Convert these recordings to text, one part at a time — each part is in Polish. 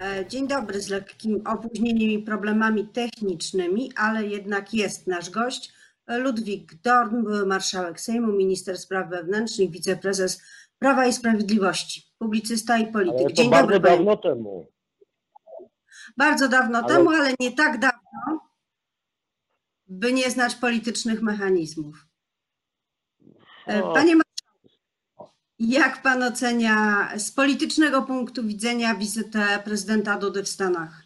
E, dzień dobry, z lekkim opóźnieniem i problemami technicznymi, ale jednak jest nasz gość. Ludwik Dorn, były marszałek Sejmu, minister spraw wewnętrznych, wiceprezes Prawa i Sprawiedliwości, publicysta i polityk. Ale to Dzień bardzo dobry. panie- dawno temu. Bardzo dawno Ale- temu, ale nie tak dawno, by nie znać politycznych mechanizmów. E. Panie jak pan ocenia z politycznego punktu widzenia wizytę prezydenta Dudy w Stanach?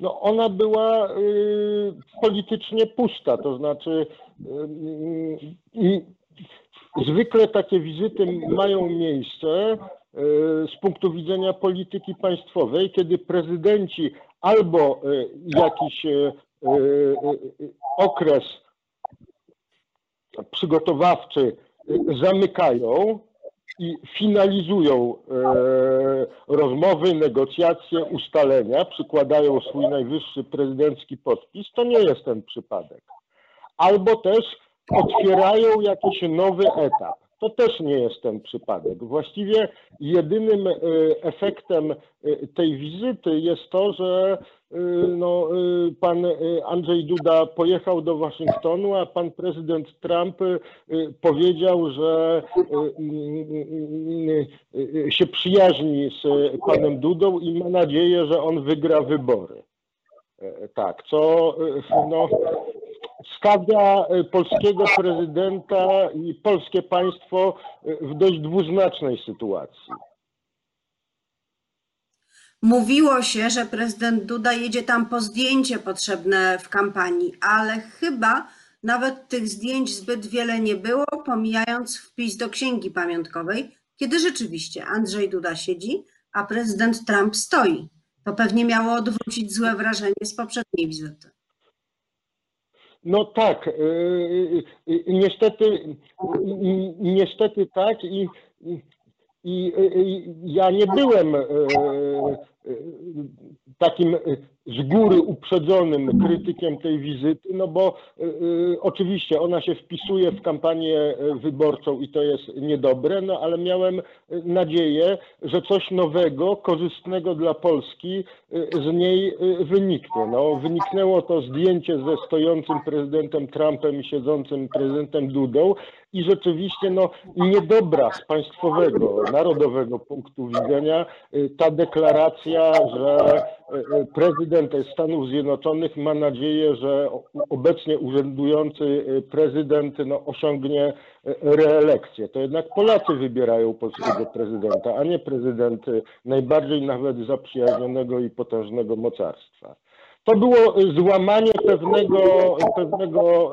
No ona była y, politycznie pusta, to znaczy y, y, zwykle takie wizyty mają miejsce y, z punktu widzenia polityki państwowej, kiedy prezydenci albo y, jakiś y, okres przygotowawczy zamykają i finalizują e, rozmowy, negocjacje, ustalenia, przykładają swój najwyższy prezydencki podpis, to nie jest ten przypadek. Albo też otwierają jakiś nowy etap. To też nie jest ten przypadek. Właściwie jedynym e, efektem e, tej wizyty jest to, że e, no, pan Andrzej Duda pojechał do Waszyngtonu, a pan prezydent Trump powiedział, że się przyjaźni z panem Dudą i ma nadzieję, że on wygra wybory. Tak, co no, stawia e, polskiego prezydenta i polskie państwo e, w dość dwuznacznej sytuacji. Mówiło się, że prezydent Duda jedzie tam po zdjęcie potrzebne w kampanii, ale chyba nawet tych zdjęć zbyt wiele nie było, pomijając wpis do księgi pamiątkowej, kiedy rzeczywiście Andrzej Duda siedzi, a prezydent Trump stoi. To pewnie miało odwrócić złe wrażenie z poprzedniej wizyty. No tak, e, e, e, niestety, niestety tak i, i, i ja nie byłem takim e, z góry uprzedzonym krytykiem tej wizyty, no bo oczywiście ona się wpisuje w kampanię wyborczą i to jest niedobre, no ale miałem nadzieję, że coś nowego, korzystnego dla Polski z niej wyniknie. No, wyniknęło to zdjęcie ze stojącym prezydentem Trumpem i siedzącym prezydentem Dudą i rzeczywiście no, niedobra z państwowego, narodowego punktu widzenia y, ta deklaracja, że y, y, prezydent Stanów Zjednoczonych ma nadzieję, że obecnie urzędujący y, prezydent no, osiągnie reelekcję. To jednak Polacy wybierają polskiego prezydenta, a nie prezydent najbardziej nawet zaprzyjaźnionego i potężnego mocarstwa. To było złamanie pewnego, pewnego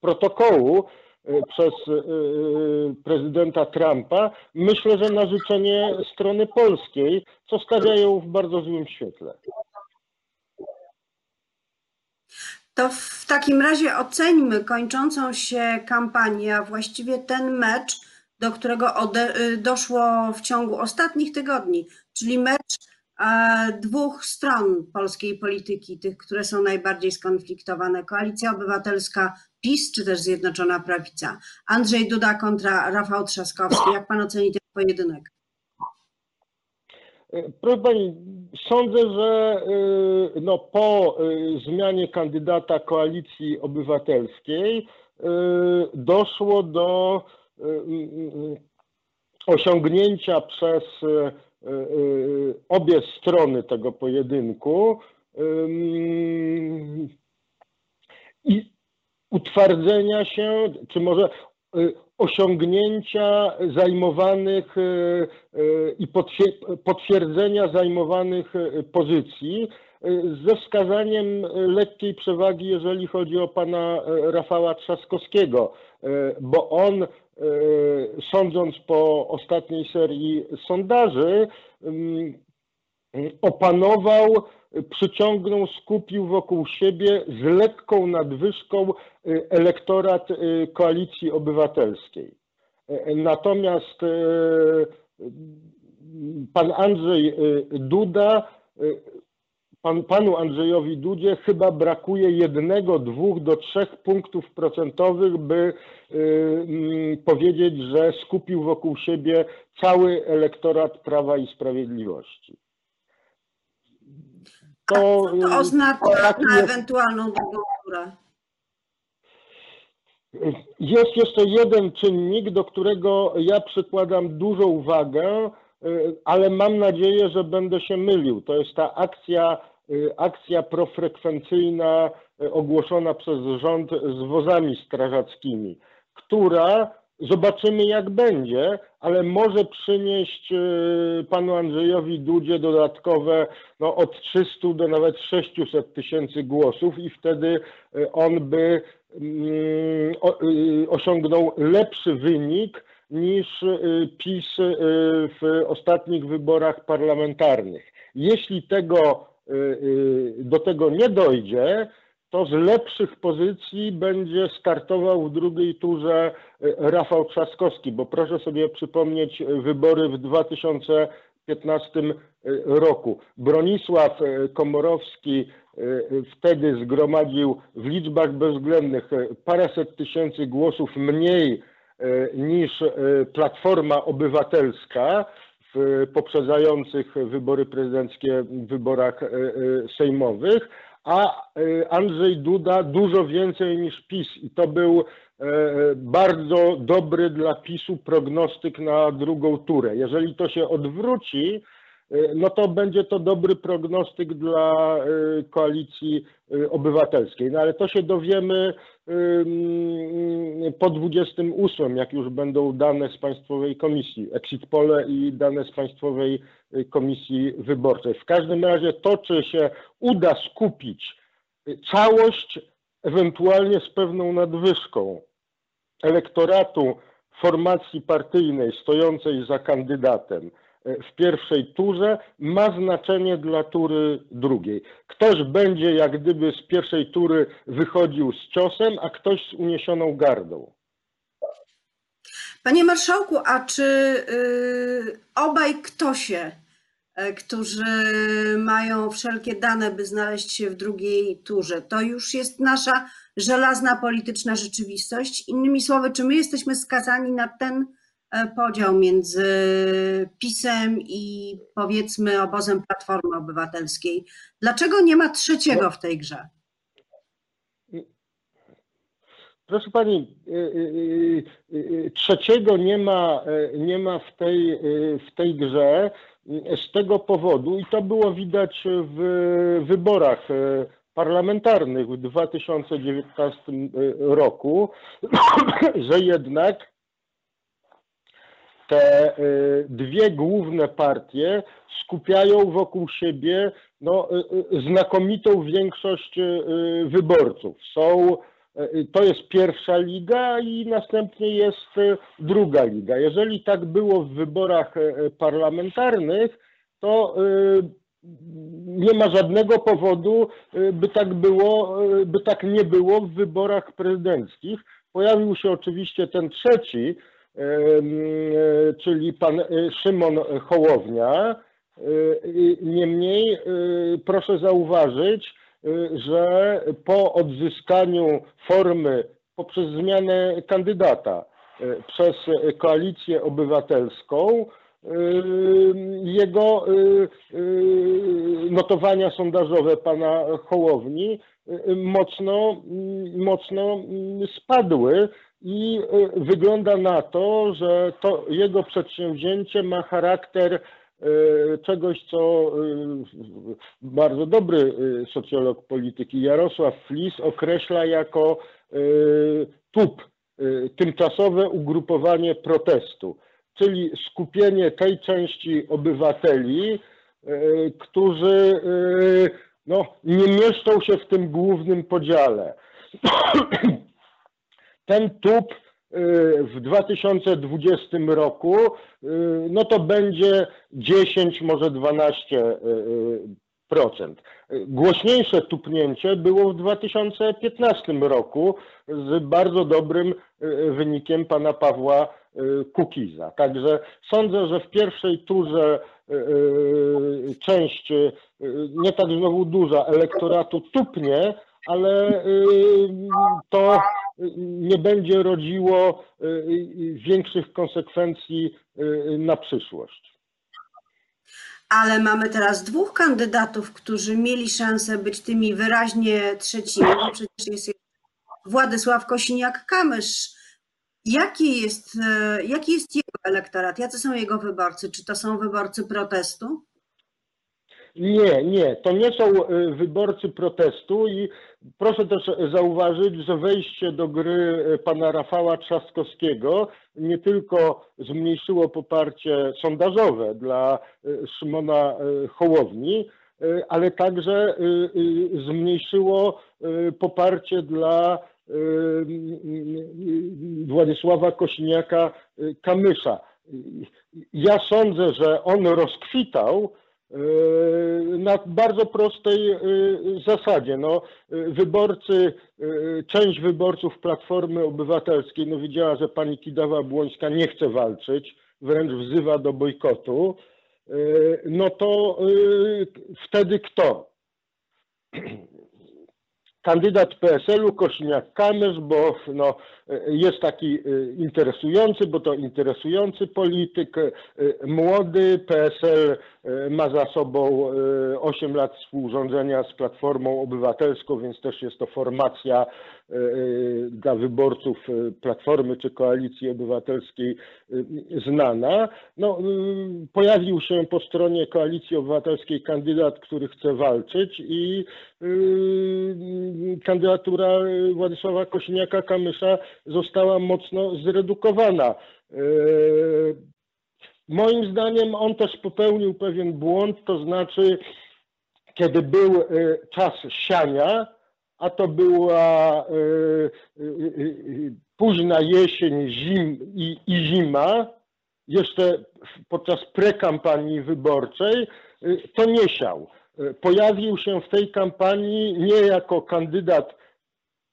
protokołu, przez y, prezydenta Trumpa, myślę, że na życzenie strony polskiej, co stawia ją w bardzo złym świetle. To w takim razie oceńmy kończącą się kampanię, a właściwie ten mecz, do którego y, doszło w ciągu ostatnich tygodni, czyli mecz e, dwóch stron polskiej polityki, tych, które są najbardziej skonfliktowane. Koalicja Obywatelska PiS, czy też Zjednoczona Prawica. Andrzej Duda kontra Rafał Trzaskowski. Jak pan oceni ten pojedynek? Y, Proszę Pani, sądzę, że y, no, po zmianie kandydata koalicji obywatelskiej doszło do osiągnięcia przez obie strony tego pojedynku i utwardzenia się, czy może y, osiągnięcia zajmowanych i potwier- potwierdzenia zajmowanych pozycji ze wskazaniem y, lekkiej przewagi, jeżeli chodzi o pana y, Rafała Trzaskowskiego, y, bo on, y, sądząc po ostatniej serii sondaży, ym, opanował, przyciągnął, skupił wokół siebie z lekką nadwyżką y, elektorat y, koalicji obywatelskiej. Y, Natomiast y, pan Andrzej y, Duda, y, pan, panu Andrzejowi Dudzie chyba brakuje jednego, dwóch do trzech punktów procentowych, by y, mm, powiedzieć, że skupił wokół siebie cały elektorat Prawa i Sprawiedliwości. To, co to oznacza na ewentualną drugą turę? Jest jeszcze jeden czynnik, do którego ja przykładam dużą uwagę, ale mam nadzieję, że będę się mylił. To jest ta akcja, akcja profrekwencyjna ogłoszona przez rząd z wozami strażackimi, która zobaczymy jak będzie, ale może przynieść panu Andrzejowi Dudzie dodatkowe no, od 300 do nawet 600 tysięcy głosów i wtedy on by Mm, y, osiągnął lepszy wynik niż y, PiS y, w ostatnich wyborach parlamentarnych. Jeśli tego, do tego nie dojdzie, to z lepszych pozycji będzie startował w drugiej turze Rafał Trzaskowski, bo proszę sobie przypomnieć wybory w 2015 roku. Bronisław Komorowski Y, wtedy zgromadził w liczbach bezwzględnych y, paręset tysięcy głosów mniej y, niż Platforma Obywatelska poprzedzających wybory prezydenckie wyborach sejmowych, a Andrzej Duda dużo więcej niż PiS i to był bardzo dobry dla PiSu prognostyk na drugą turę. Jeżeli to się odwróci, no to będzie to dobry prognostyk dla koalicji obywatelskiej. No ale to się dowiemy po 28, jak już będą dane z Państwowej Komisji, exit pole i dane z Państwowej Komisji Wyborczej. W każdym razie to, czy się uda skupić całość, ewentualnie z pewną nadwyżką elektoratu formacji partyjnej stojącej za kandydatem, w pierwszej turze ma znaczenie dla tury drugiej. Ktoś będzie jak gdyby z pierwszej tury wychodził z ciosem, a ktoś z uniesioną gardą. Panie marszałku, a czy yy, obaj ktosie, yy, którzy mają wszelkie dane, by znaleźć się w drugiej turze, to już jest nasza żelazna polityczna rzeczywistość? Innymi słowy, czy my jesteśmy skazani na ten E, podział między PiSem i powiedzmy obozem Platformy Obywatelskiej. Dlaczego nie ma trzeciego w tej grze? Proszę pani, y, y, y, trzeciego nie ma, nie ma w, tej, w tej grze z tego powodu, i to było widać w wyborach parlamentarnych w 2019 roku, że jednak te y, dwie główne partie skupiają wokół siebie no, y, y, znakomitą większość wyborców. Są, to jest pierwsza liga i następnie jest druga liga. Jeżeli tak było w wyborach parlamentarnych, to nie ma żadnego powodu, by tak było, by tak nie było w wyborach prezydenckich. Pojawił się oczywiście ten trzeci, czyli pan e, Szymon Hołownia. E, niemniej proszę zauważyć, że po odzyskaniu formy poprzez zmianę kandydata przez koalicję obywatelską, jego notowania sondażowe pana Hołowni mocno, mocno spadły i y, wygląda na to, że to jego przedsięwzięcie ma charakter y, czegoś, co y, bardzo dobry socjolog polityki Jarosław Flis określa jako TUP, tymczasowe ugrupowanie protestu, czyli skupienie tej części obywateli, którzy no, nie mieszczą się w tym głównym podziale. ten tup y, w 2020 roku, y, no to będzie 10, może 12 procent. Głośniejsze tupnięcie było w 2015 roku z bardzo dobrym y, wynikiem pana Pawła Kukiza. Także sądzę, że w pierwszej turze część, nie tak znowu duża, elektoratu tupnie, ale to nie będzie rodziło większych konsekwencji na przyszłość. ale mamy teraz dwóch kandydatów, którzy mieli szansę być tymi wyraźnie trzecimi, przecież jest Władysław Kosiniak-Kamysz. Jaki jest, e, jaki jest jego elektorat? Jacy są jego wyborcy? Czy to są wyborcy protestu? Nie, nie, to nie są y, wyborcy protestu i proszę też zauważyć, że wejście do gry y, pana Rafała Trzaskowskiego nie tylko zmniejszyło poparcie sondażowe dla y, Szymona Hołowni, ale także zmniejszyło poparcie dla Władysława Kosiniaka-Kamysza. Ja sądzę, że on rozkwitał na bardzo prostej yy, zasadzie. No, yy, wyborcy, część wyborców Platformy Obywatelskiej no, widziała, że pani Kidawa-Błońska nie chce walczyć, wręcz wzywa do bojkotu. No to wtedy kto? Kandydat PSL-u Kośniak-Kamysz, bo no, jest taki y, interesujący, bo to interesujący polityk, y, młody, PSL y, ma za sobą 8 lat współrządzenia z Platformą Obywatelską, więc też jest to formacja dla wyborców Platformy czy Koalicji Obywatelskiej znana. No, pojawił się po stronie Koalicji Obywatelskiej kandydat, który chce walczyć i kandydatura Władysława Kosiniaka-Kamysza została mocno zredukowana. Moim zdaniem on też popełnił pewien błąd, to znaczy, kiedy był czas siania, a to była późna jesień zim i, i zima, jeszcze podczas prekampanii wyborczej, to nie siał. Pojawił się w tej kampanii nie jako kandydat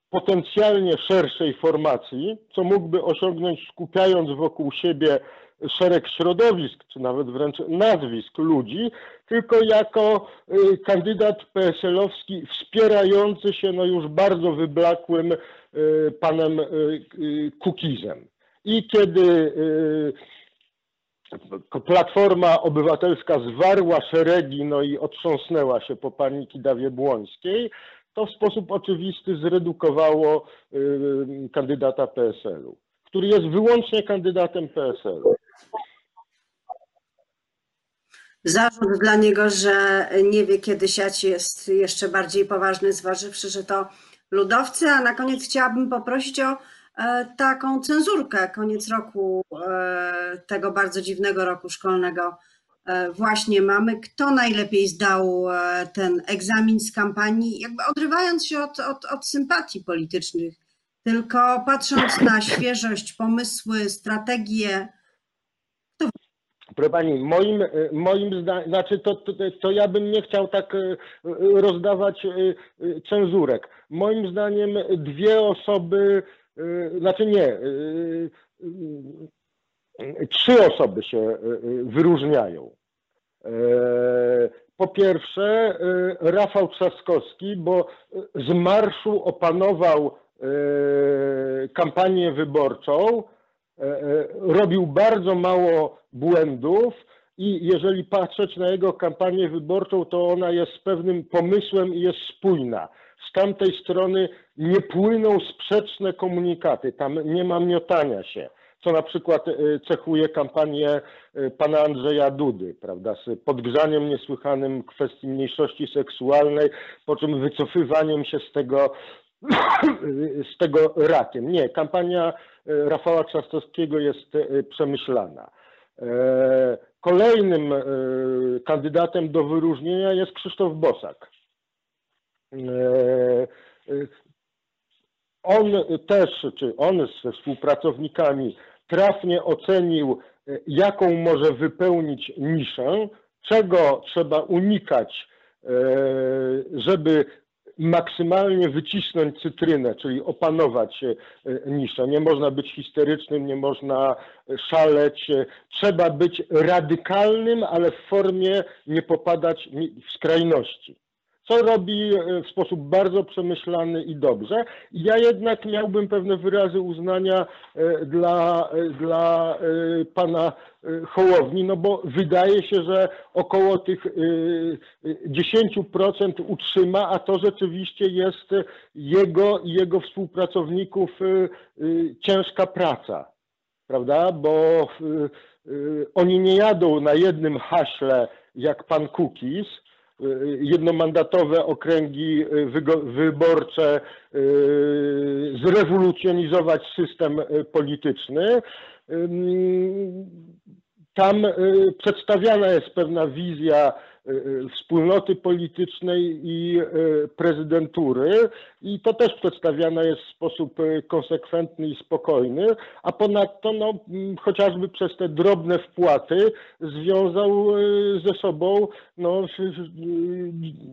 potencjalnie szerszej formacji, co mógłby osiągnąć skupiając wokół siebie szereg środowisk, czy nawet wręcz nazwisk ludzi, tylko jako y, kandydat PSL-owski wspierający się no już bardzo wyblakłym y, panem y, Kukizem. I kiedy Platforma Obywatelska zwarła szeregi no i otrząsnęła się po pani Kidawie Błońskiej, to w sposób oczywisty zredukowało kandydata PSL-u, który jest wyłącznie kandydatem PSL-u. Zarzut dla niego, że nie wie, kiedy siać jest jeszcze bardziej poważny, zważywszy, że to ludowcy. A na koniec chciałabym poprosić o e, taką cenzurkę. Koniec roku, e, tego bardzo dziwnego roku szkolnego E, właśnie mamy, kto najlepiej zdał ten egzamin z kampanii, jakby odrywając się od, od, od sympatii politycznych, tylko patrząc na świeżość, pomysły, strategie. Proszę Pani, moim, e, moim zdaniem, znaczy to, to, to ja bym nie chciał tak rozdawać cenzurek. Moim zdaniem dwie osoby, znaczy nie, trzy osoby się wyróżniają. E, po pierwsze, e, Rafał Trzaskowski, bo z marszu opanował e, kampanię wyborczą, robił bardzo mało błędów i jeżeli patrzeć na jego kampanię wyborczą, to ona jest pewnym pomysłem i jest spójna. Z tamtej strony nie płyną sprzeczne komunikaty, tam nie ma miotania się co na przykład y, cechuje kampanię y, pana Andrzeja Dudy, prawda, z podgrzaniem niesłychanym kwestii mniejszości seksualnej, po czym wycofywaniem się z tego, z tego rakiem. Nie, kampania y, Rafała Trzastowskiego jest przemyślana. E, kolejnym kandydatem do wyróżnienia jest Krzysztof Bosak. E, on też, czy on ze współpracownikami trafnie ocenił, e, jaką może wypełnić niszę, czego trzeba unikać, e, żeby maksymalnie wycisnąć cytrynę, czyli opanować e, niszę. Nie można być histerycznym, nie można szaleć. Trzeba być radykalnym, ale w formie nie popadać w skrajności co robi e, w sposób bardzo przemyślany i dobrze. Ja jednak miałbym pewne wyrazy uznania e, dla, e, dla pana Hołowni, no bo wydaje się, że około tych e, e, 10% utrzyma, a to rzeczywiście jest jego i jego współpracowników ciężka praca, prawda? Bo oni nie jadą na jednym haśle jak pan Kukis, jednomandatowe okręgi y, wyborcze, y, zrewolucjonizować system y, polityczny. Tam y, przedstawiana jest pewna wizja y, y, wspólnoty politycznej i y, prezydentury i to też przedstawiane jest w sposób y, konsekwentny i spokojny, a ponadto no, chociażby przez te drobne wpłaty związał ze sobą no,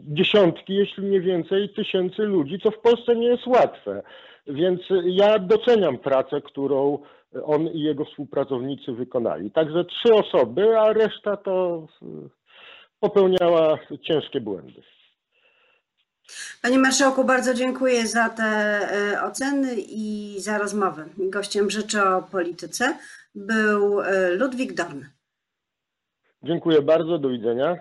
dziesiątki, jeśli nie więcej, tysięcy ludzi, co w Polsce nie jest łatwe. Więc ja doceniam pracę, którą on i jego współpracownicy wykonali. Także trzy osoby, a reszta to popełniała ciężkie błędy. Panie Marszałku, bardzo dziękuję za te e, oceny i za rozmowę. Gościem Rzeczy o Polityce był e, Ludwik Dorn. Dziękuję bardzo, do widzenia.